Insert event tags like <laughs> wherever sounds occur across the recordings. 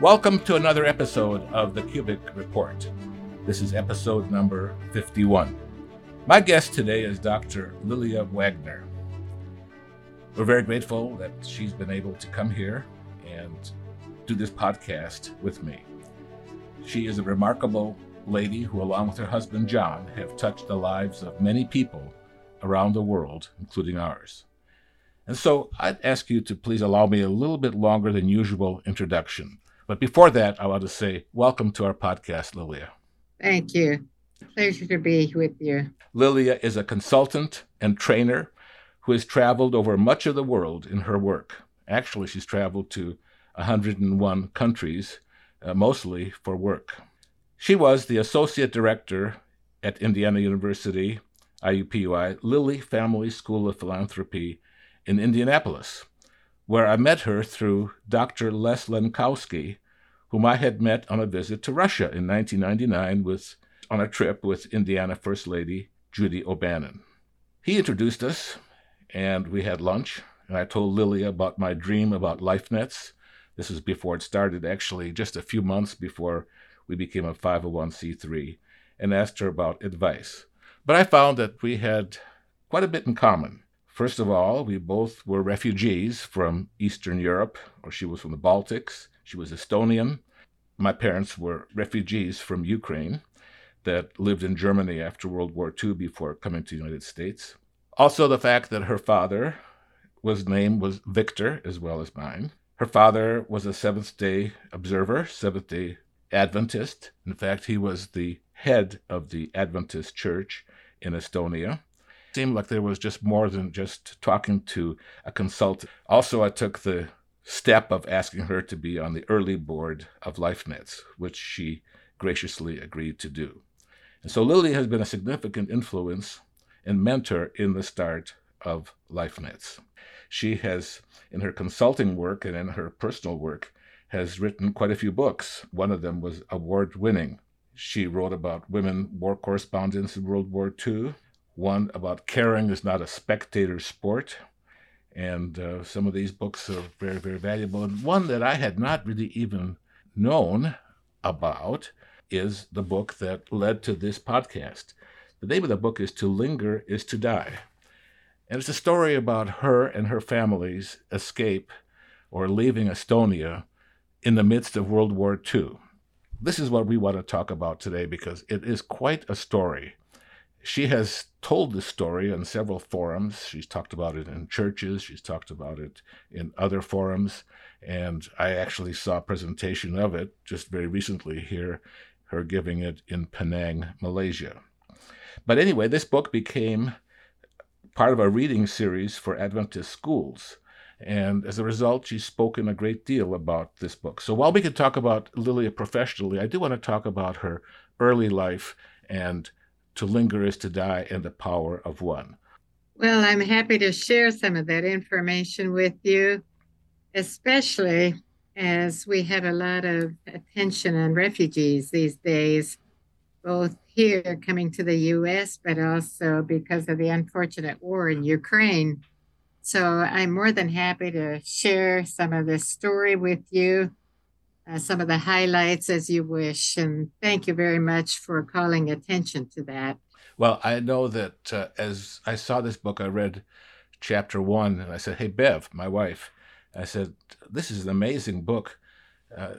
Welcome to another episode of the Kubik Report. This is episode number 51. My guest today is Dr. Lilya Wagner. We're very grateful that she's been able to come here and do this podcast with me. She is a remarkable lady who, along with her husband John, have touched the lives of many people around the world, including ours. And so I'd ask you to please allow me a little bit longer than usual introduction. But before that, I want to say welcome to our podcast, Lilya. Thank you. Pleasure to be with you. Lilya is a consultant and trainer who has traveled over much of the world in her work. Actually, she's traveled to 101 countries, uh, mostly for work. She was the associate director at Indiana University, IUPUI, Lilly Family School of Philanthropy in Indianapolis, where I met her through Dr. Les Lenkowsky, whom I had met on a visit to Russia in 1999 with, on a trip with Indiana First Lady Judy O'Bannon. He introduced us, and we had lunch, and I told Lily about my dream about LifeNets. This was before it started, actually, just a few months before we became a 501c3, and asked her about advice. But I found that we had quite a bit in common. First of all, we both were refugees from Eastern Europe, or she was from the Baltics, she was Estonian. My parents were refugees from Ukraine that lived in Germany after World War II before coming to the United States. Also, the fact that her father was name was Victor as well as mine. Her father was a Seventh day observer, Seventh day Adventist. In fact, he was the head of the Adventist church in Estonia. Seemed like there was just more than just talking to a consultant. Also, I took the step of asking her to be on the early board of LifeNets, which she graciously agreed to do. And so Lily has been a significant influence and mentor in the start of LifeNets. She has, in her consulting work and in her personal work, has written quite a few books. One of them was award winning. She wrote about women war correspondents in World War II, one about caring is not a spectator sport, and uh, some of these books are very, very valuable. And one that I had not really even known about is the book that led to this podcast. The name of the book is To Linger is to Die. And it's a story about her and her family's escape or leaving Estonia in the midst of World War II. This is what we want to talk about today because it is quite a story. She has told this story on several forums. She's talked about it in churches, she's talked about it in other forums, and I actually saw a presentation of it just very recently here, her giving it in Penang, Malaysia. But anyway, this book became part of a reading series for Adventist schools. And as a result, she's spoken a great deal about this book. So while we can talk about Lilya professionally, I do want to talk about her early life and to linger is to die and the power of one. Well, I'm happy to share some of that information with you, especially as we have a lot of attention on refugees these days, both here coming to the US, but also because of the unfortunate war in Ukraine. So I'm more than happy to share some of this story with you uh, some of the highlights as you wish. And thank you very much for calling attention to that. Well, I know that uh, as I saw this book, I read chapter one and I said, Hey, Bev, my wife, I said, This is an amazing book. Uh,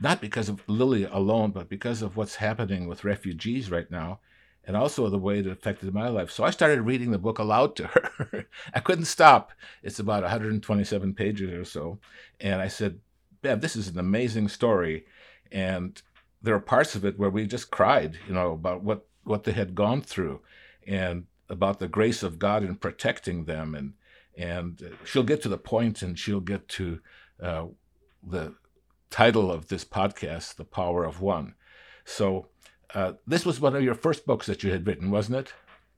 not because of Lily alone, but because of what's happening with refugees right now, and also the way it affected my life. So I started reading the book aloud to her. <laughs> I couldn't stop. It's about 127 pages or so. And I said, Bev, this is an amazing story. And there are parts of it where we just cried, you know, about what, what they had gone through and about the grace of God in protecting them. And, and she'll get to the point and she'll get to uh, the title of this podcast, The Power of One. So uh, this was one of your first books that you had written, wasn't it?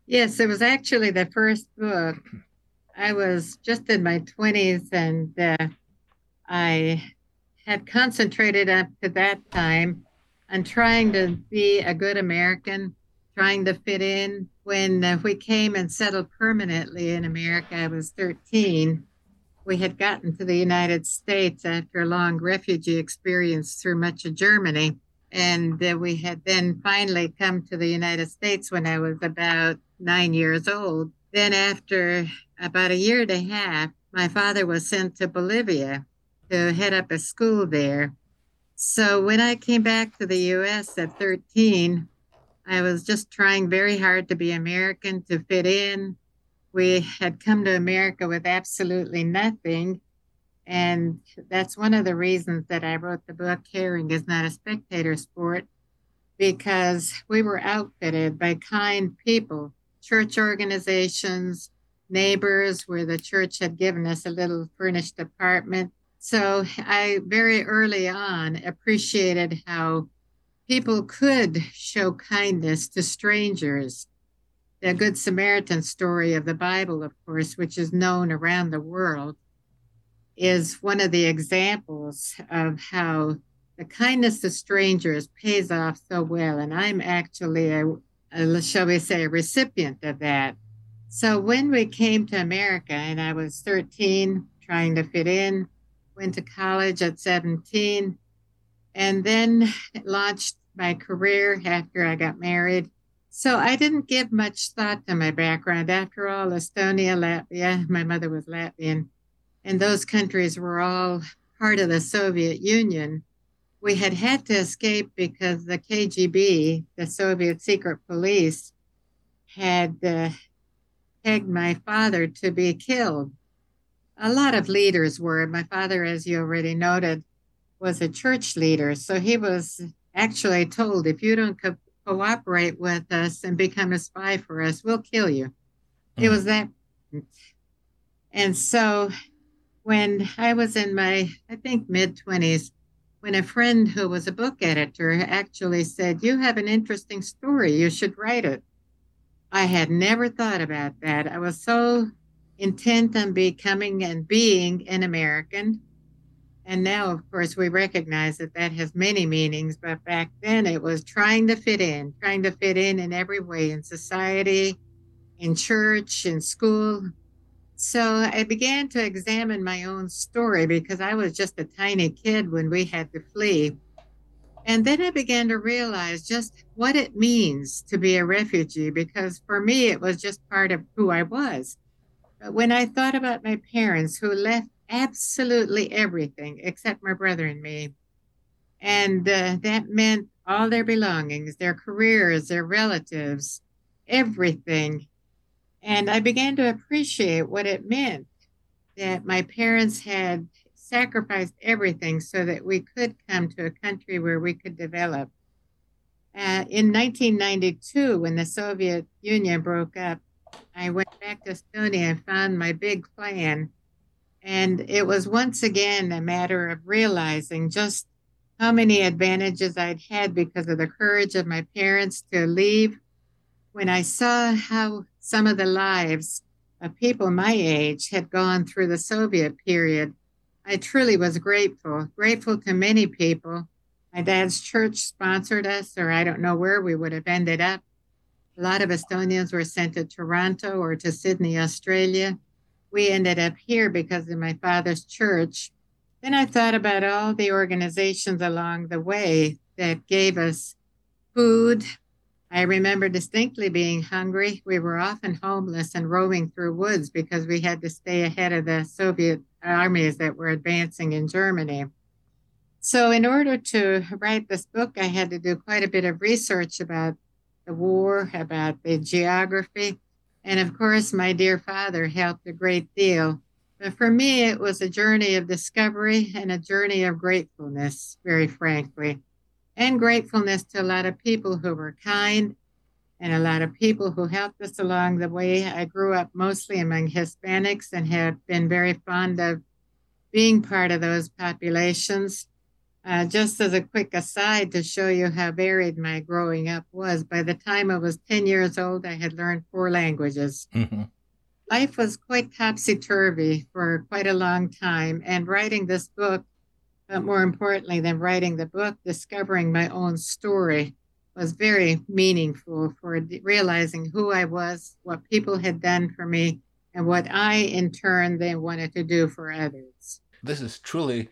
Yes, it was actually the first book. I was just in my 20s and uh, I had concentrated up to that time on trying to be a good American, trying to fit in. When uh, we came and settled permanently in America, I was 13. we had gotten to the United States after a long refugee experience through much of Germany. And uh, we had then finally come to the United States when I was about nine years old. Then, after about a year and a half, my father was sent to Bolivia to head up a school there. So, when I came back to the US at 13, I was just trying very hard to be American, to fit in. We had come to America with absolutely nothing. And that's one of the reasons that I wrote the book, Caring is Not a Spectator Sport, because we were outfitted by kind people, church organizations, neighbors, where the church had given us a little furnished apartment. So I very early on appreciated how people could show kindness to strangers. The Good Samaritan story of the Bible, of course, which is known around the world, is one of the examples of how the kindness to strangers pays off so well. And I'm actually a, a, shall we say, a recipient of that. So when we came to America, and I was 13, trying to fit in, went to college at 17, and then launched my career after I got married. So I didn't give much thought to my background. After all, Estonia, Latvia, my mother was Latvian, and those countries were all part of the Soviet Union. We had had to escape because the KGB, the Soviet secret police, had uh, pegged my father to be killed. A lot of leaders were. My father, as you already noted, was a church leader. So he was actually told if you don't co- cooperate with us and become a spy for us, we'll kill you. Mm. It was that. And so when I was in my, I think, mid 20s, when a friend who was a book editor actually said, You have an interesting story, you should write it. I had never thought about that. I was so intent on becoming and being an American and now, of course, we recognize that that has many meanings, but back then it was trying to fit in, trying to fit in in every way in society, in church, in school. So I began to examine my own story because I was just a tiny kid when we had to flee. And then I began to realize just what it means to be a refugee because for me, it was just part of who I was. When I thought about my parents who left absolutely everything except my brother and me. And uh, that meant all their belongings, their careers, their relatives, everything. And I began to appreciate what it meant that my parents had sacrificed everything so that we could come to a country where we could develop. Uh, in 1992, when the Soviet Union broke up, I went back to Estonia and found my big plan and it was once again a matter of realizing just how many advantages I'd had because of the courage of my parents to leave. When I saw how some of the lives of people my age had gone through the Soviet period, I truly was grateful, grateful to many people. My dad's church sponsored us, or I don't know where we would have ended up. A lot of Estonians were sent to Toronto or to Sydney, Australia we ended up here because of my father's church. Then I thought about all the organizations along the way that gave us food. I remember distinctly being hungry. We were often homeless and roaming through woods because we had to stay ahead of the Soviet armies that were advancing in Germany. So, in order to write this book, I had to do quite a bit of research about the war, about the geography. And of course, my dear father helped a great deal. But for me, it was a journey of discovery and a journey of gratefulness, very frankly, and gratefulness to a lot of people who were kind and a lot of people who helped us along the way. I grew up mostly among Hispanics and have been very fond of being part of those populations. Uh, just as a quick aside to show you how varied my growing up was, by the time I was 10 years old, I had learned four languages. Mm-hmm. Life was quite topsy turvy for quite a long time, and writing this book, but more importantly than writing the book, discovering my own story was very meaningful for realizing who I was, what people had done for me, and what I, in turn, then wanted to do for others. This is truly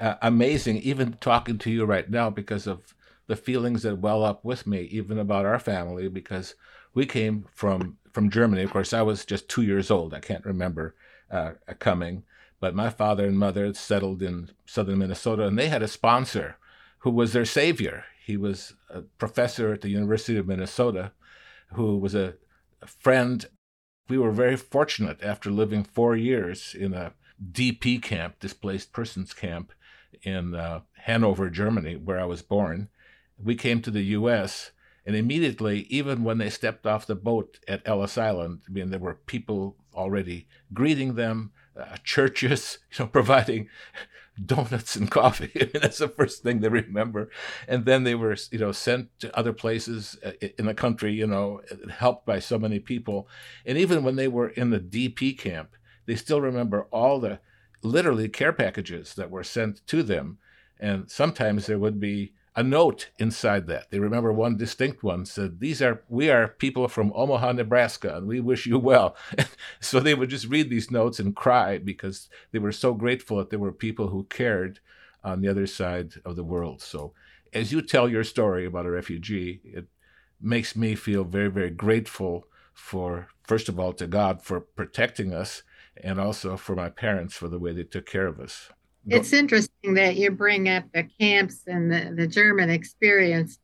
uh, amazing, even talking to you right now, because of the feelings that well up with me, even about our family, because we came from from Germany. Of course, I was just two years old. I can't remember uh, coming, but my father and mother settled in southern Minnesota, and they had a sponsor who was their savior. He was a professor at the University of Minnesota, who was a, a friend. We were very fortunate after living four years in a DP camp, displaced persons camp, in uh, Hanover, Germany, where I was born. We came to the U.S. And immediately, even when they stepped off the boat at Ellis Island, I mean, there were people already greeting them, uh, churches, <laughs> you know, providing <laughs> donuts and coffee. <laughs> I mean, that's the first thing they remember. And then they were, you know, sent to other places uh, in the country, you know, helped by so many people. And even when they were in the DP camp, they still remember all the literally care packages that were sent to them. And sometimes there would be a note inside that. They remember one distinct one said, "These are we are people from Omaha, Nebraska, and we wish you well." <laughs> so they would just read these notes and cry because they were so grateful that there were people who cared on the other side of the world. So as you tell your story about a refugee, it makes me feel very, very grateful for first of all to God for protecting us and also for my parents for the way they took care of us. It's interesting that you bring up the camps and the, the German experience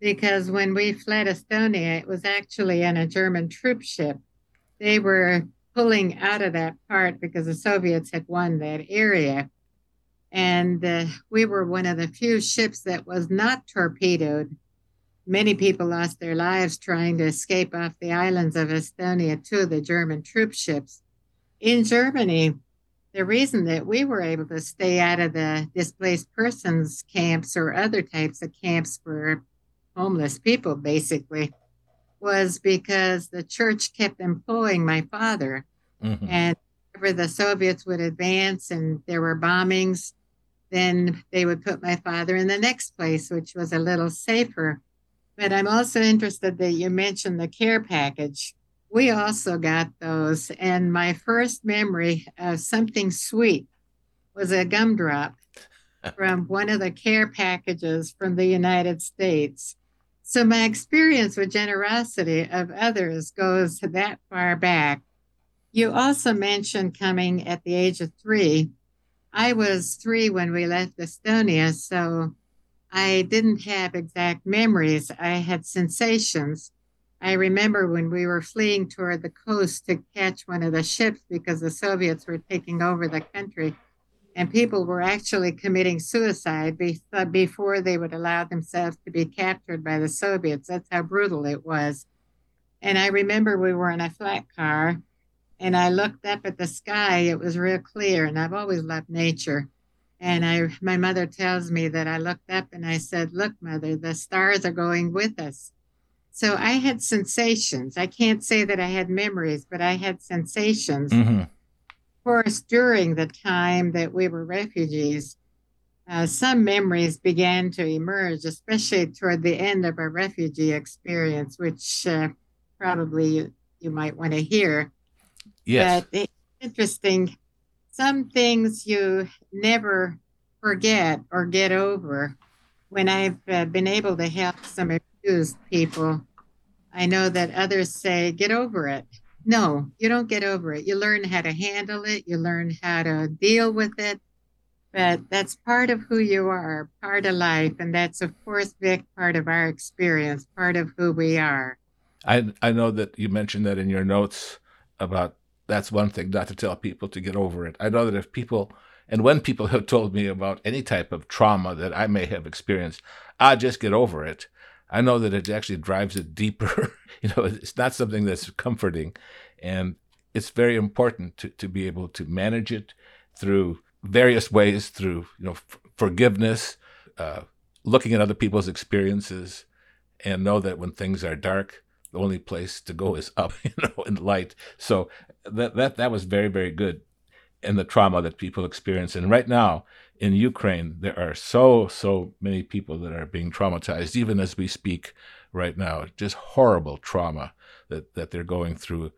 because when we fled Estonia, it was actually in a German troop ship. They were pulling out of that part because the Soviets had won that area. And uh, we were one of the few ships that was not torpedoed. Many people lost their lives trying to escape off the islands of Estonia to the German troop ships. In Germany, the reason that we were able to stay out of the displaced persons camps or other types of camps for homeless people, basically, was because the church kept employing my father. Mm-hmm. And whenever the Soviets would advance and there were bombings, then they would put my father in the next place, which was a little safer. But I'm also interested that you mentioned the care package we also got those. And my first memory of something sweet was a gumdrop <laughs> from one of the care packages from the United States. So my experience with generosity of others goes that far back. You also mentioned coming at the age of three. I was three when we left Estonia, so I didn't have exact memories. I had sensations. I remember when we were fleeing toward the coast to catch one of the ships because the Soviets were taking over the country, and people were actually committing suicide uh, before they would allow themselves to be captured by the Soviets. That's how brutal it was. And I remember we were in a flat car, and I looked up at the sky. It was real clear, and I've always loved nature. And I, my mother tells me that I looked up and I said, "Look, mother, the stars are going with us." So I had sensations. I can't say that I had memories, but I had sensations. Mm-hmm. Of course, during the time that we were refugees, uh, some memories began to emerge, especially toward the end of our refugee experience, which uh, probably you, you might want to hear. Yes. But it's interesting. Some things you never forget or get over. When I've uh, been able to help some abused people. I know that others say, get over it. No, you don't get over it. You learn how to handle it, you learn how to deal with it. But that's part of who you are, part of life. And that's, of course, Vic, part of our experience, part of who we are. I, I know that you mentioned that in your notes about that's one thing not to tell people to get over it. I know that if people, and when people <laughs> have told me about any type of trauma that I may have experienced, I just get over it. I know that it actually drives it deeper. <laughs> you know, it's not something that's comforting. And it's very important to, to be able to manage it through various ways, through, you know, f- forgiveness, uh, looking at other people's experiences, and know that when things are dark, the only place to go is up, <laughs> you know, in light. So that that that was very very good in the trauma that people experience. And right now, in Ukraine, there are so, so many people that are being traumatized, even as we speak right now. Just horrible trauma that, that they're going through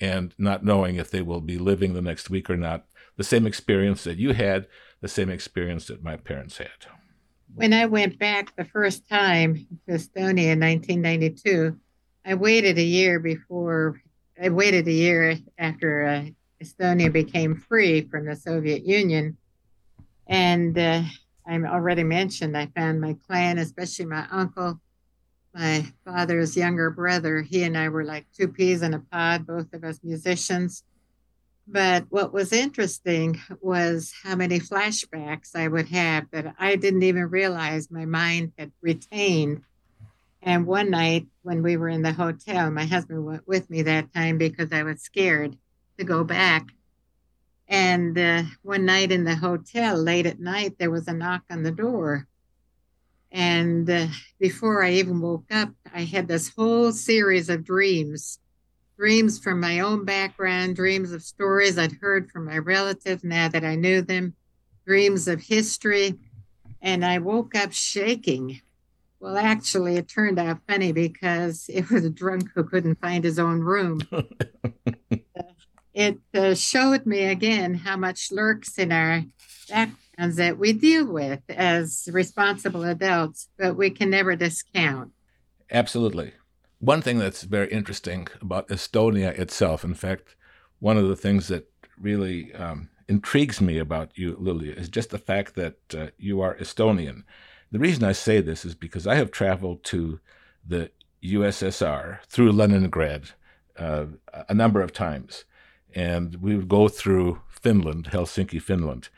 and not knowing if they will be living the next week or not. The same experience that you had, the same experience that my parents had. When I went back the first time to Estonia in 1992, I waited a year before, I waited a year after uh, Estonia became free from the Soviet Union. And uh, I already mentioned, I found my clan, especially my uncle, my father's younger brother. He and I were like two peas in a pod, both of us musicians. But what was interesting was how many flashbacks I would have that I didn't even realize my mind had retained. And one night when we were in the hotel, my husband went with me that time because I was scared to go back. And uh, one night in the hotel, late at night, there was a knock on the door. And uh, before I even woke up, I had this whole series of dreams dreams from my own background, dreams of stories I'd heard from my relatives now that I knew them, dreams of history. And I woke up shaking. Well, actually, it turned out funny because it was a drunk who couldn't find his own room. <laughs> it uh, showed me again how much lurks in our backgrounds that we deal with as responsible adults, but we can never discount. Absolutely. One thing that's very interesting about Estonia itself, in fact, one of the things that really um, intrigues me about you, Lilya, is just the fact that uh, you are Estonian. The reason I say this is because I have traveled to the USSR through Leningrad uh, a number of times, and we would go through Finland, Helsinki, Finland.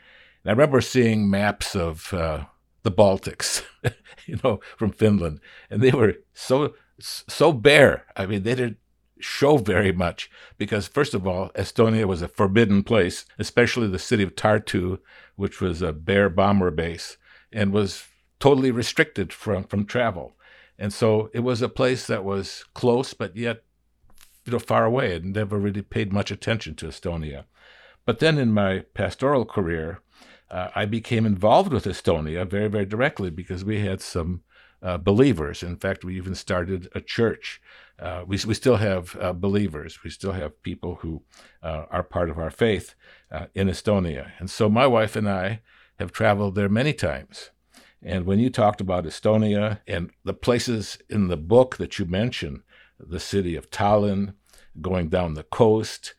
And I remember seeing maps of uh, the Baltics, <laughs> you know, from Finland, and they were so so bare. I mean, they didn't show very much because, first of all, Estonia was a forbidden place, especially the city of Tartu, which was a bare bomber base and was totally restricted from, from travel. And so it was a place that was close, but yet you know, far away and never really paid much attention to Estonia. But then in my pastoral career, uh, I became involved with Estonia very, very directly because we had some uh, believers. In fact, we even started a church. Uh, we, we still have uh, believers. We still have people who uh, are part of our faith uh, in Estonia. And so my wife and I have traveled there many times. And when you talked about Estonia and the places in the book that you mentioned, the city of Tallinn, going down the coast,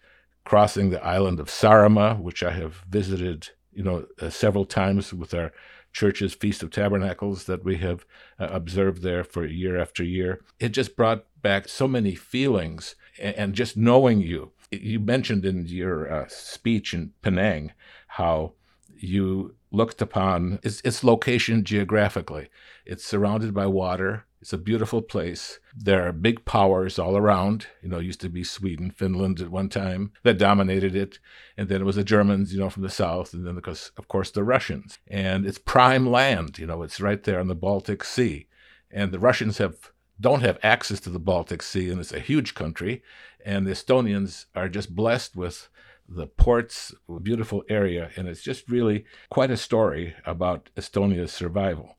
crossing the island of Saaremaa, which I have visited, you know, uh, several times with our church's Feast of Tabernacles that we have uh, observed there for year after year. It just brought back so many feelings, and, and just knowing you. You mentioned in your uh, speech in Penang how you looked upon its, its location geographically. It's surrounded by water. It's a beautiful place. There are big powers all around. You know, it used to be Sweden, Finland at one time that dominated it. And then it was the Germans, you know, from the south. And then, because, of course, the Russians. And it's prime land. You know, it's right there on the Baltic Sea. And the Russians have don't have access to the Baltic Sea, and it's a huge country. And the Estonians are just blessed with the ports, beautiful area, and it's just really quite a story about Estonia's survival.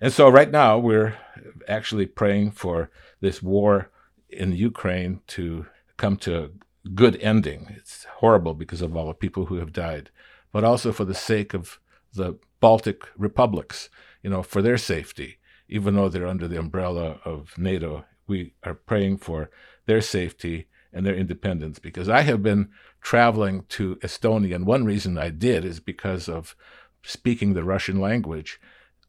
And so right now we're actually praying for this war in Ukraine to come to a good ending. It's horrible because of all the people who have died, but also for the sake of the Baltic republics, you know, for their safety. Even though they're under the umbrella of NATO, we are praying for their safety and their independence because I have been traveling to Estonia, and one reason I did is because of speaking the Russian language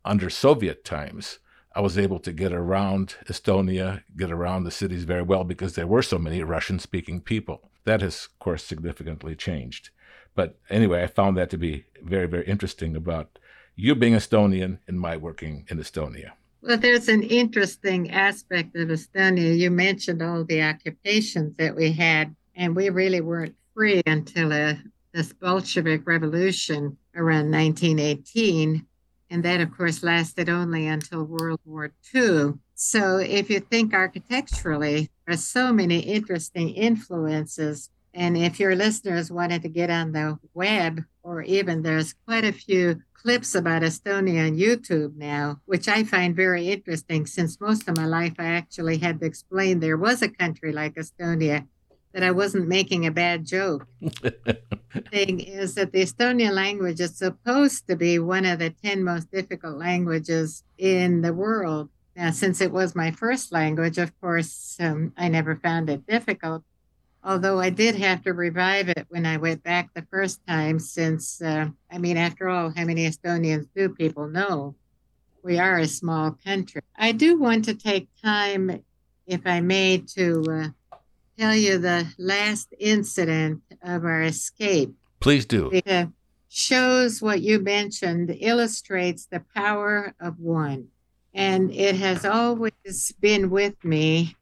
under Soviet times. I was able to get around Estonia, get around the cities very well because there were so many Russian speaking people. That has, of course, significantly changed. But anyway, I found that to be very, very interesting about you being Estonian and my working in Estonia. Well, there's an interesting aspect of Estonia. You mentioned all the occupations that we had, and we really weren't free until uh, this Bolshevik Revolution around 1918. And that, of course, lasted only until World War II. So, if you think architecturally, there are so many interesting influences. And if your listeners wanted to get on the web, or even there's quite a few clips about Estonia on YouTube now, which I find very interesting since most of my life I actually had to explain there was a country like Estonia that I wasn't making a bad joke. <laughs> thing is that the Estonian language is supposed to be one of the 10 most difficult languages in the world. Now, since it was my first language, of course, um, I never found it difficult. Although I did have to revive it when I went back the first time, since, uh, I mean, after all, how many Estonians do people know? We are a small country. I do want to take time, if I may, to uh, tell you the last incident of our escape. Please do. It shows what you mentioned, illustrates the power of one. And it has always been with me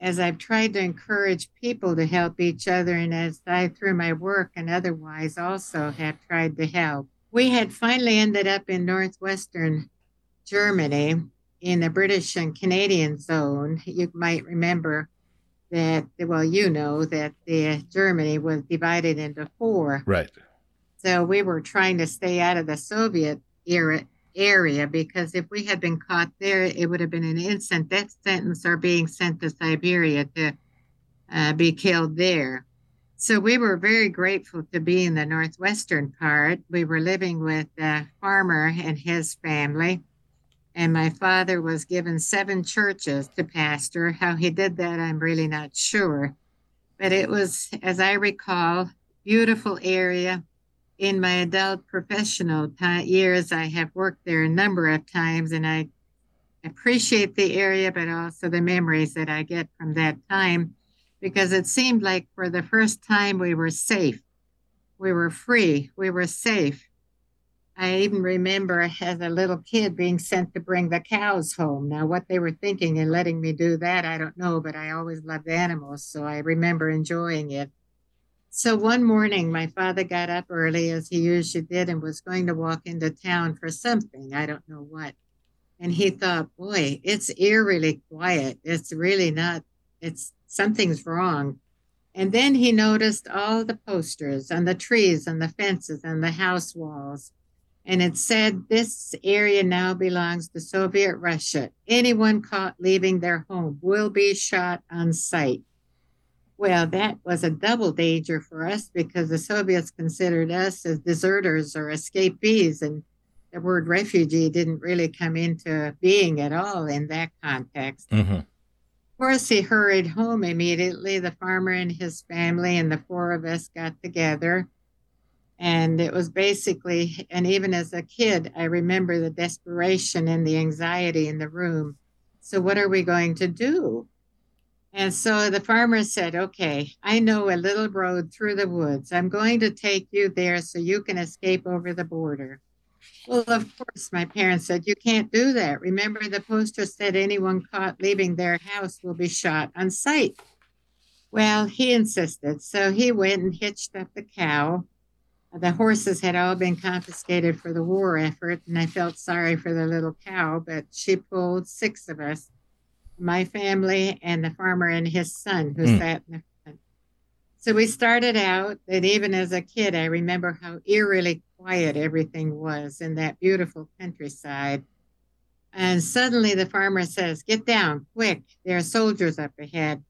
as I've tried to encourage people to help each other, and as I, through my work and otherwise, also have tried to help. We had finally ended up in northwestern Germany in the British and Canadian zone. You might remember that well you know that the germany was divided into four. Right. So we were trying to stay out of the soviet era area because if we had been caught there it would have been an instant death sentence or being sent to siberia to uh, be killed there. So we were very grateful to be in the northwestern part. We were living with a farmer and his family and my father was given seven churches to pastor. How he did that, I'm really not sure. But it was, as I recall, beautiful area. In my adult professional years, I have worked there a number of times, and I appreciate the area, but also the memories that I get from that time, because it seemed like for the first time we were safe, we were free, we were safe. I even remember as a little kid being sent to bring the cows home. Now, what they were thinking in letting me do that, I don't know, but I always loved animals, so I remember enjoying it. So one morning, my father got up early, as he usually did, and was going to walk into town for something. I don't know what. And he thought, boy, it's eerily quiet. It's really not, it's something's wrong. And then he noticed all the posters on the trees and the fences and the house walls and it said this area now belongs to Soviet Russia. Anyone caught leaving their home will be shot on sight. Well, that was a double danger for us because the Soviets considered us as deserters or escapees, and the word refugee didn't really come into being at all in that context. Mm-hmm. Of course, he hurried home immediately. The farmer and his family and the four of us got together and it was basically, and even as a kid, I remember the desperation and the anxiety in the room. So, what are we going to do? And so the farmer said, Okay, I know a little road through the woods. I'm going to take you there so you can escape over the border. Well, of course, my parents said, You can't do that. Remember, the poster said anyone caught leaving their house will be shot on sight. Well, he insisted. So he went and hitched up the cow the horses had all been confiscated for the war effort, and I felt sorry for the little cow, but she pulled six of us my family and the farmer and his son who mm. sat in the front. So we started out that even as a kid, I remember how eerily quiet everything was in that beautiful countryside. And suddenly the farmer says, Get down, quick, there are soldiers up ahead.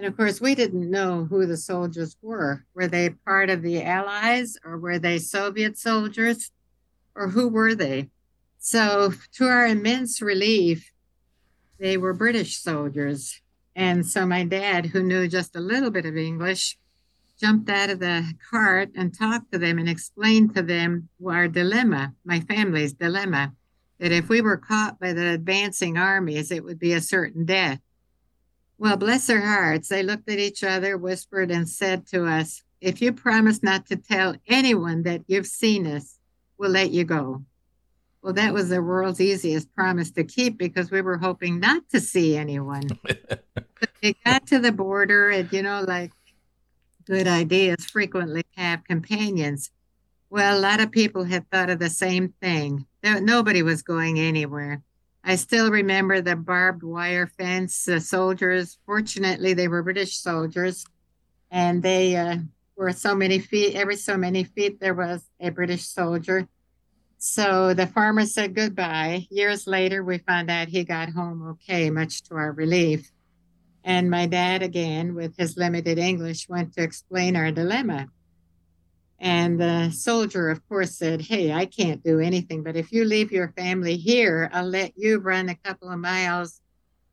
And of course, we didn't know who the soldiers were. Were they part of the Allies or were they Soviet soldiers or who were they? So, to our immense relief, they were British soldiers. And so, my dad, who knew just a little bit of English, jumped out of the cart and talked to them and explained to them our dilemma, my family's dilemma, that if we were caught by the advancing armies, it would be a certain death. Well, bless their hearts, they looked at each other, whispered, and said to us, If you promise not to tell anyone that you've seen us, we'll let you go. Well, that was the world's easiest promise to keep because we were hoping not to see anyone. <laughs> it got to the border, and you know, like good ideas frequently have companions. Well, a lot of people had thought of the same thing. Nobody was going anywhere. I still remember the barbed wire fence. The soldiers, fortunately, they were British soldiers, and they uh, were so many feet. Every so many feet, there was a British soldier. So the farmer said goodbye. Years later, we found out he got home okay, much to our relief. And my dad, again, with his limited English, went to explain our dilemma. And the soldier, of course, said, Hey, I can't do anything, but if you leave your family here, I'll let you run a couple of miles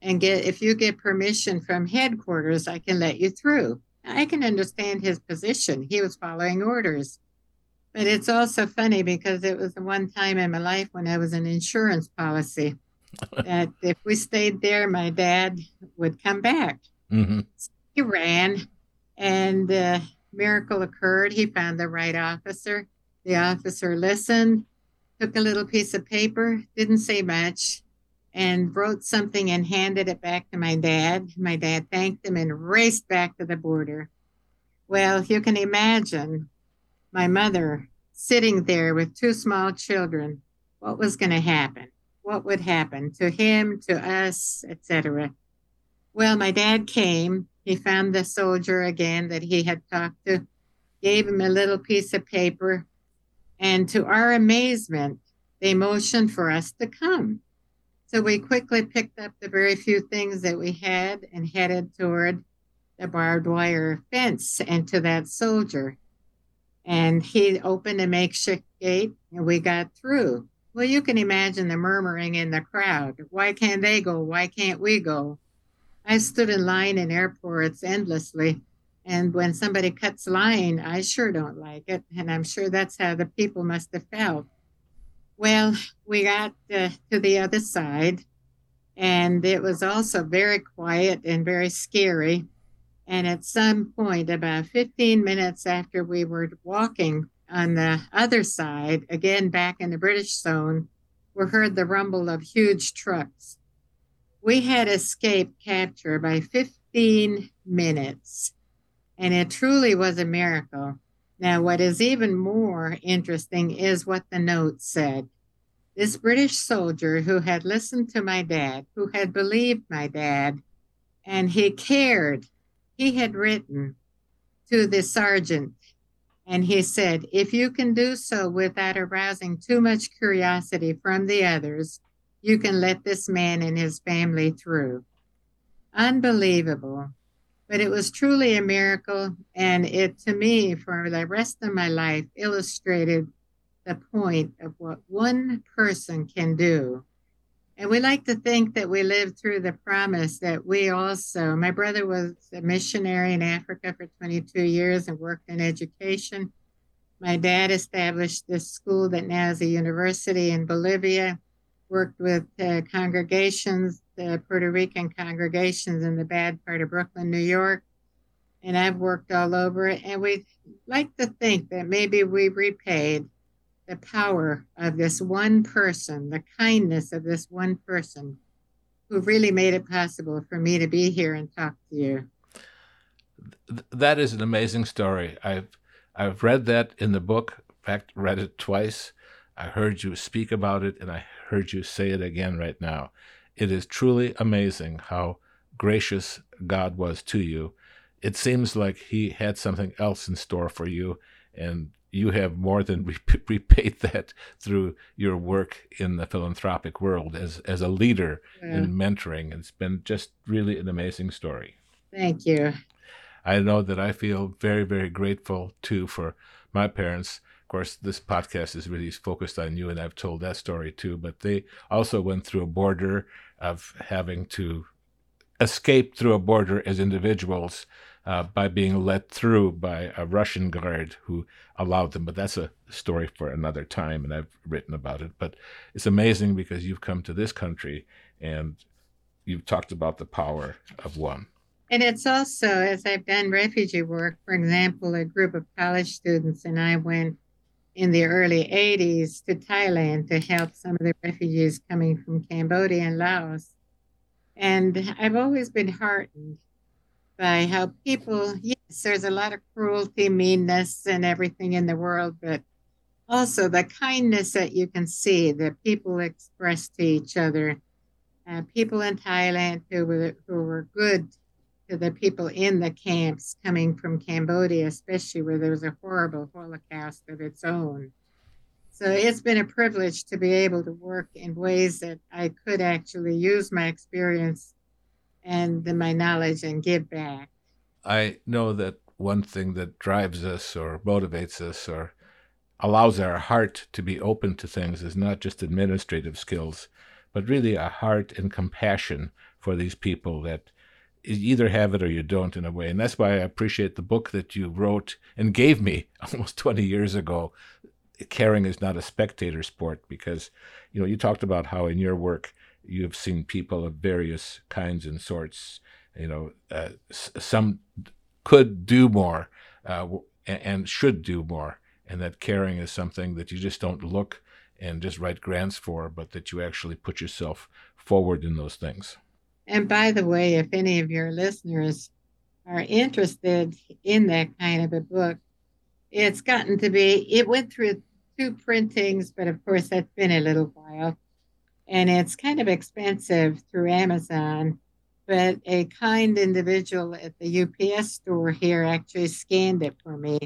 and get, if you get permission from headquarters, I can let you through. I can understand his position. He was following orders. But it's also funny because it was the one time in my life when I was an insurance policy <laughs> that if we stayed there, my dad would come back. Mm-hmm. He ran, and uh, miracle occurred. He found the right officer. The officer listened, took a little piece of paper, didn't say much, and wrote something and handed it back to my dad. My dad thanked him and raced back to the border. Well, you can imagine my mother sitting there with two small children. What was going to happen? What would happen to him, to us, etc. Well, my dad came he found the soldier again that he had talked to, gave him a little piece of paper, and to our amazement, they motioned for us to come. So we quickly picked up the very few things that we had and headed toward the barbed wire fence and to that soldier. And he opened a makeshift gate and we got through. Well, you can imagine the murmuring in the crowd. Why can't they go? Why can't we go? I stood in line in airports endlessly. And when somebody cuts line, I sure don't like it. And I'm sure that's how the people must have felt. Well, we got uh, to the other side, and it was also very quiet and very scary. And at some point, about 15 minutes after we were walking on the other side, again back in the British zone, we heard the rumble of huge trucks we had escaped capture by 15 minutes, and it truly was a miracle. Now, what is even more interesting is what the note said. This British soldier who had listened to my dad, who had believed my dad, and he cared, he had written to the sergeant and he said, If you can do so without arousing too much curiosity from the others, you can let this man and his family through. Unbelievable. But it was truly a miracle. And it, to me, for the rest of my life, illustrated the point of what one person can do. And we like to think that we lived through the promise that we also, my brother was a missionary in Africa for 22 years and worked in education. My dad established this school that now is a university in Bolivia worked with uh, congregations, the Puerto Rican congregations in the bad part of Brooklyn, New York. And I've worked all over it. And we like to think that maybe we repaid the power of this one person, the kindness of this one person who really made it possible for me to be here and talk to you. That is an amazing story. I've I've read that in the book. In fact, read it twice. I heard you speak about it, and I heard you say it again right now. It is truly amazing how gracious God was to you. It seems like He had something else in store for you, and you have more than <laughs> repaid that through your work in the philanthropic world as, as a leader yeah. in mentoring. It's been just really an amazing story. Thank you. I know that I feel very, very grateful too for my parents of course, this podcast is really focused on you, and I've told that story too. But they also went through a border of having to escape through a border as individuals uh, by being let through by a Russian guard who allowed them. But that's a story for another time, and I've written about it. But it's amazing because you've come to this country and you've talked about the power of one. And it's also, as I've done refugee work, for example, a group of college students and I went in the early 80s to Thailand to help some of the refugees coming from Cambodia and Laos. And I've always been heartened by how people, yes, there's a lot of cruelty, meanness, and everything in the world, but also the kindness that you can see that people express to each other. Uh, people in Thailand who were, who were good to the people in the camps coming from Cambodia, especially where there was a horrible Holocaust of its own. So it's been a privilege to be able to work in ways that I could actually use my experience and my knowledge and give back. I know that one thing that drives us or motivates us or allows our heart to be open to things is not just administrative skills, but really a heart and compassion for these people that you either have it or you don't in a way. And that's why I appreciate the book that you wrote and gave me <laughs> almost 20 years ago. Caring is not a spectator sport because, you know, you talked about how in your work you've seen people of various kinds and sorts. You know, uh, some could do more uh, and should do more, and that caring is something that you just don't look and just write grants for, but that you actually put yourself forward in those things. And by the way, if any of your listeners are interested in that kind of a book, it's gotten to be, it went through two printings, but of course, that's been a little while. And it's kind of expensive through Amazon. But a kind individual at the UPS store here actually scanned it for me.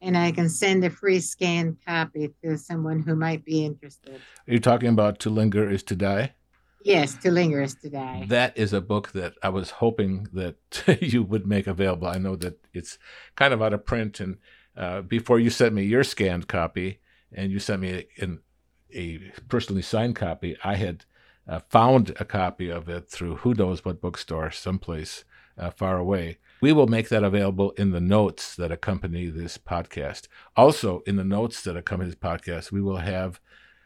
And I can send a free scanned copy to someone who might be interested. Are you talking about To Linger is to Die? Yes, To Linger is to Die. That is a book that I was hoping that <laughs> you would make available. I know that it's kind of out of print, and uh, before you sent me your scanned copy, and you sent me a, a personally signed copy, I had uh, found a copy of it through who knows what bookstore, someplace uh, far away. We will make that available in the notes that accompany this podcast. Also, in the notes that accompany this podcast, we will have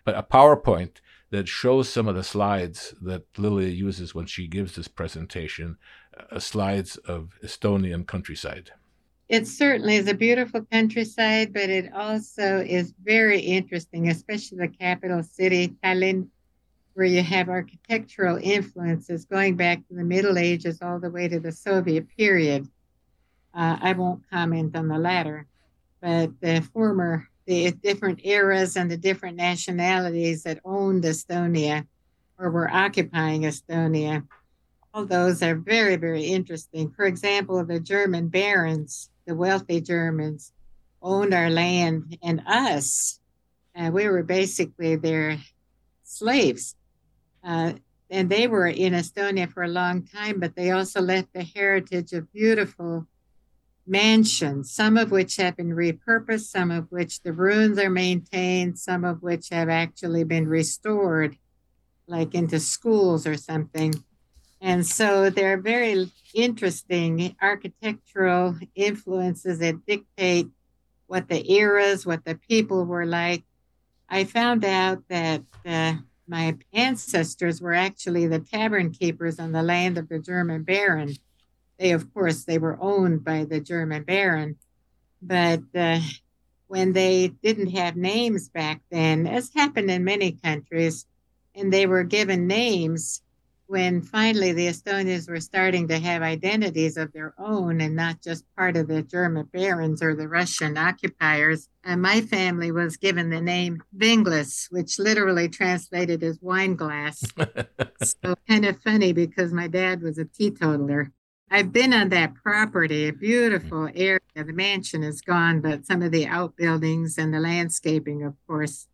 a PowerPoint that shows some of the slides that Lilya uses when she gives this presentation, uh, slides of Estonian countryside. It certainly is a beautiful countryside, but it also is very interesting, especially the capital city, Tallinn, where you have architectural influences going back to the Middle Ages all the way to the Soviet period. Uh, I won't comment on the latter, but the former the different eras and the different nationalities that owned Estonia or were occupying Estonia. All those are very, very interesting. For example, the German barons, the wealthy Germans, owned our land and us. Uh, we were basically their slaves. Uh, and they were in Estonia for a long time, but they also left a heritage of beautiful mansions, some of which have been repurposed, some of which the ruins are maintained, some of which have actually been restored, like into schools or something. And so there are very interesting architectural influences that dictate what the eras, what the people were like. I found out that uh, my ancestors were actually the tavern keepers on the land of the German baron they, of course, they were owned by the German baron, but uh, when they didn't have names back then, as happened in many countries, and they were given names when finally the Estonians were starting to have identities of their own and not just part of the German barons or the Russian occupiers. And my family was given the name Vinglas, which literally translated as wine glass. <laughs> so kind of funny because my dad was a teetotaler. I've been on that property, a beautiful area. The mansion is gone, but some of the outbuildings and the landscaping, of course,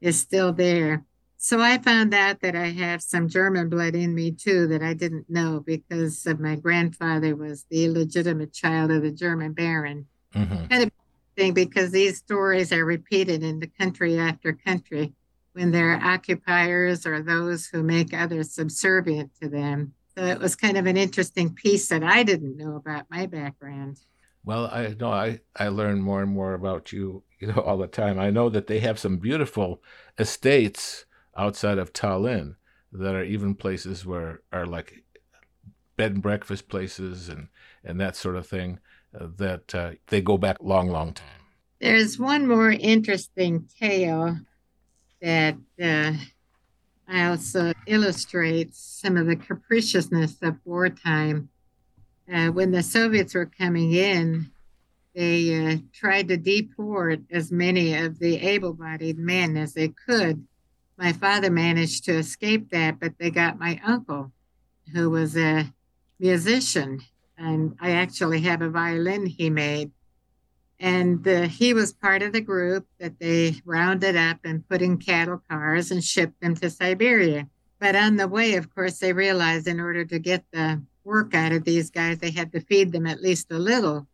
is still there. So I found out that I have some German blood in me too that I didn't know because of my grandfather was the illegitimate child of the German baron. Mm-hmm. Kind of thing because these stories are repeated in the country after country when there are occupiers or those who make others subservient to them. So it was kind of an interesting piece that I didn't know about my background. Well, I know I, I learn more and more about you, you know, all the time. I know that they have some beautiful estates outside of Tallinn that are even places where are like bed and breakfast places and, and that sort of thing uh, that uh, they go back long, long time. There's one more interesting tale that uh, also illustrates some of the capriciousness of wartime. Uh, when the Soviets were coming in, they uh, tried to deport as many of the able bodied men as they could. My father managed to escape that, but they got my uncle, who was a musician. And I actually have a violin he made and he was part of the group that they rounded up and put in cattle cars and shipped them to Siberia. But on the way, of course, they realized in order to get the work out of these guys. They had to feed them at least a little.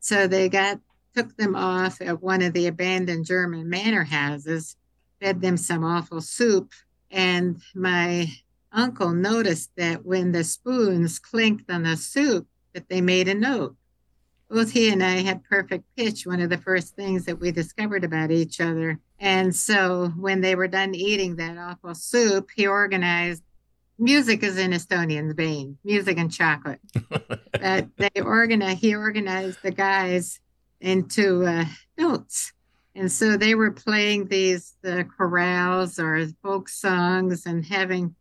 So they got took them off at one of the abandoned German manor houses, fed them some awful soup, and my uncle noticed that when the spoons clinked on the soup, that they made a note. Both he and I had perfect pitch, one of the first things that we discovered about each other. And so when they were done eating that awful soup, he organized music is in Estonian's vein, music and chocolate. <laughs> but they organized, he organized the guys into uh, notes. And so they were playing these uh, chorales or folk songs and having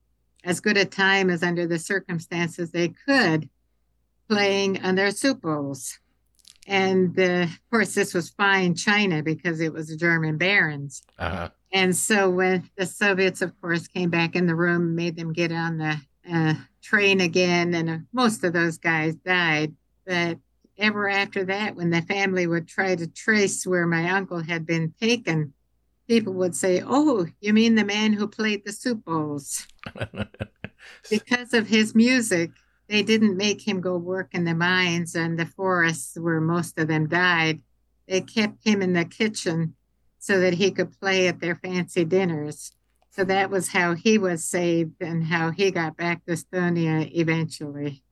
as good a time as under the circumstances they could playing on their soup bowls. And uh, of course, this was fine China because it was the German barons. Uh-huh. And so when the Soviets, of course, came back in the room, made them get on the uh, train again, and uh, most of those guys died. But ever after that, when the family would try to trace where my uncle had been taken, people would say, Oh, you mean the man who played the soup bowls? <laughs> because of his music, they didn't make him go work in the mines and the forests where most of them died. They kept him in the kitchen so that he could play at their fancy dinners. So that was how he was saved and how he got back to Estonia eventually.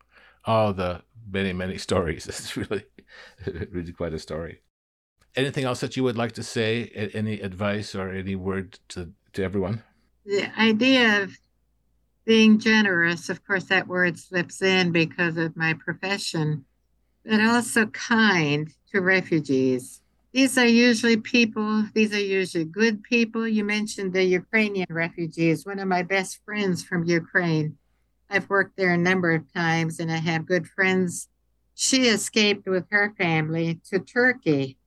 Oh, the many, many <laughs> stories. It's really, <laughs> really quite a story. Anything else that you would like to say? Any advice or any word to, to everyone? The idea of being generous, of course, that word slips in because of my profession, but also kind to refugees. These are usually people, these are usually good people. You mentioned the Ukrainian refugees, one of my best friends from Ukraine. I've worked there a number of times and I have good friends. She escaped with her family to Turkey.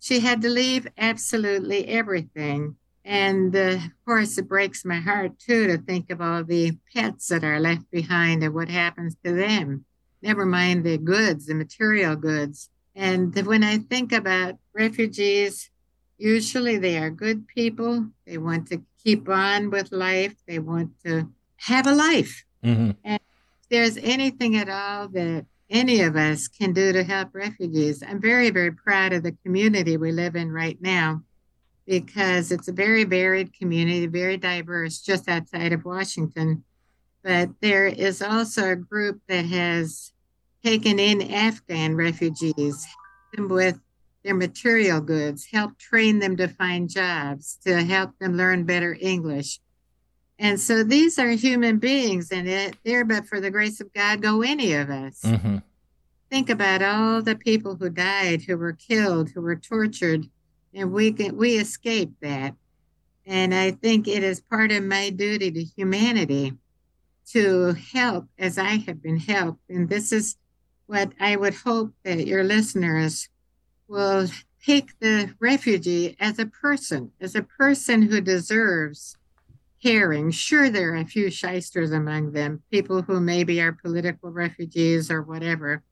She had to leave absolutely everything and uh, of course, it breaks my heart too to think of all the pets that are left behind and what happens to them. Never mind the goods, the material goods. And when I think about refugees, usually they are good people. They want to keep on with life, they want to have a life. Mm-hmm. And if there's anything at all that any of us can do to help refugees, I'm very, very proud of the community we live in right now because it's a very varied community, very diverse, just outside of Washington. But there is also a group that has taken in Afghan refugees them with their material goods, help train them to find jobs, to help them learn better English. And so these are human beings, and it, there, but for the grace of God, go any of us. Mm-hmm. Think about all the people who died, who were killed, who were tortured, and we can we escape that. And i think it is part of my duty to humanity to help as i have been helped. And this is what i would hope that your listeners will take the refugee as a person as a person who deserves caring. Sure there are a few shysters among them people who maybe are political refugees or whatever.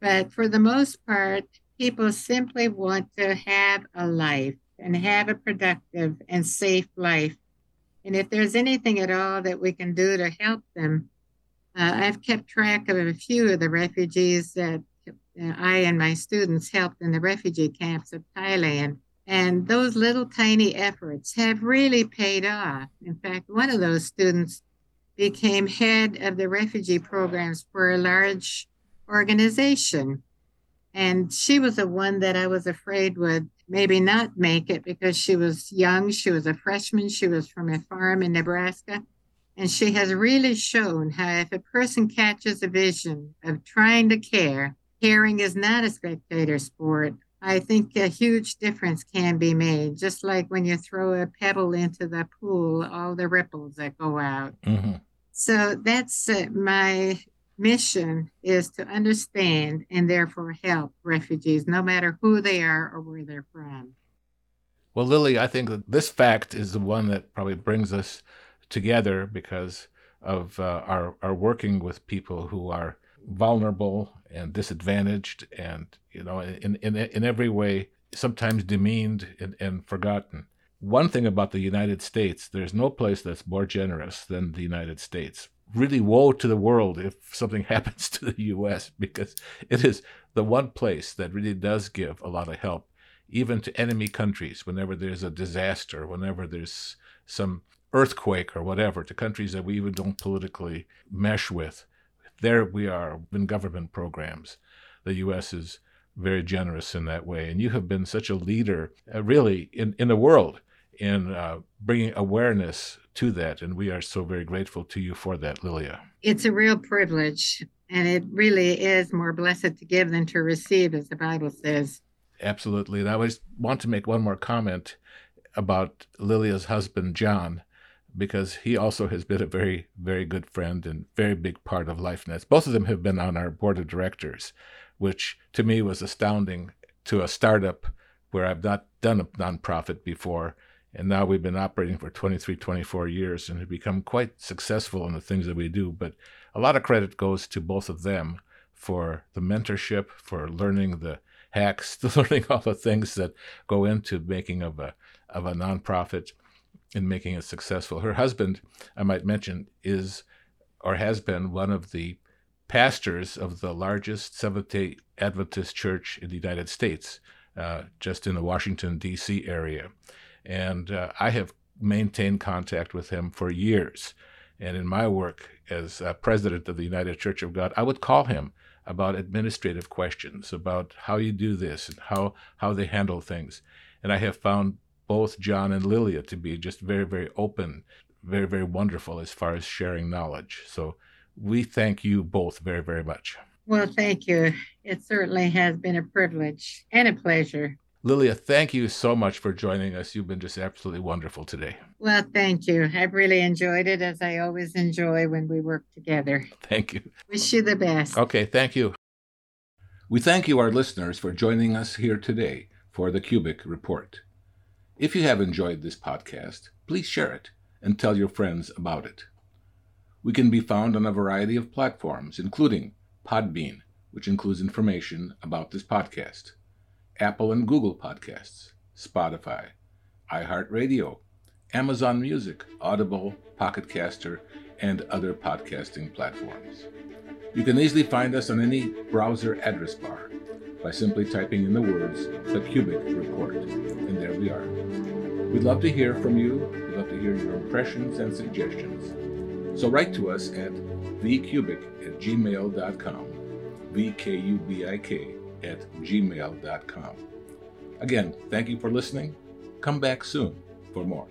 But for the most part people simply want to have a life and have a productive and safe life. And if there's anything at all that we can do to help them, uh, I've kept track of a few of the refugees that I and my students helped in the refugee camps of Thailand. And those little tiny efforts have really paid off. In fact, one of those students became head of the refugee programs for a large organization. And she was the one that I was afraid would maybe not make it because she was young. She was a freshman. She was from a farm in Nebraska. And she has really shown how if a person catches a vision of trying to care, caring is not a spectator sport. I think a huge difference can be made, just like when you throw a pebble into the pool, all the ripples that go out. Mm-hmm. So that's uh, my mission is to understand and therefore help refugees, no matter who they are or where they're from. Well, Lily, I think that this fact is the one that probably brings us together because of uh, our, our working with people who are vulnerable and disadvantaged and, you know, in, in, in every way, sometimes demeaned and, and forgotten. One thing about the United States, there's no place that's more generous than the United States really woe to the world if something <laughs> happens to the U.S. because it is the one place that really does give a lot of help, even to enemy countries whenever there's a disaster, whenever there's some earthquake or whatever, to countries that we even don't politically mesh with. There we are in government programs. The U.S. is very generous in that way. And you have been such a leader, uh, really, in, in the world in uh, bringing awareness to that. And we are so very grateful to you for that, Lilya. It's a real privilege. And it really is more blessed to give than to receive, as the Bible says. Absolutely. And I always want to make one more comment about Lilya's husband, John, because he also has been a very, very good friend and very big part of LifeNets. Both of them have been on our board of directors, which to me was astounding to a startup where I've not done a nonprofit before and now we've been operating for 23, 24 years and have become quite successful in the things that we do. But a lot of credit goes to both of them for the mentorship, for learning the hacks, <laughs> for learning all the things that go into making of a of a nonprofit and making it successful. Her husband, I might mention, is or has been one of the pastors of the largest Seventh day Adventist church in the United States, uh, just in the Washington, D.C. area. And uh, I have maintained contact with him for years. And in my work as uh, president of the United Church of God, I would call him about administrative questions, about how you do this and how, how they handle things. And I have found both John and Lilya to be just very, very open, very, very wonderful as far as sharing knowledge. So we thank you both very, very much. Well, thank you. It certainly has been a privilege and a pleasure. Lilya, thank you so much for joining us. You've been just absolutely wonderful today. Well, thank you. I've really enjoyed it as I always enjoy when we work together. Thank you. Wish you the best. Okay, thank you. We thank you, our listeners, for joining us here today for the Kubik Report. If you have enjoyed this podcast, please share it and tell your friends about it. We can be found on a variety of platforms, including Podbean, which includes information about this podcast. Apple and Google Podcasts, Spotify, iHeartRadio, Amazon Music, Audible, Pocketcaster, and other podcasting platforms. You can easily find us on any browser address bar by simply typing in the words The Kubik Report, and there we are. We'd love to hear from you. We'd love to hear your impressions and suggestions. So write to us at vkubik at gmail.com, V-K-U-B-I-K at gmail.com. Again, thank you for listening. Come back soon for more.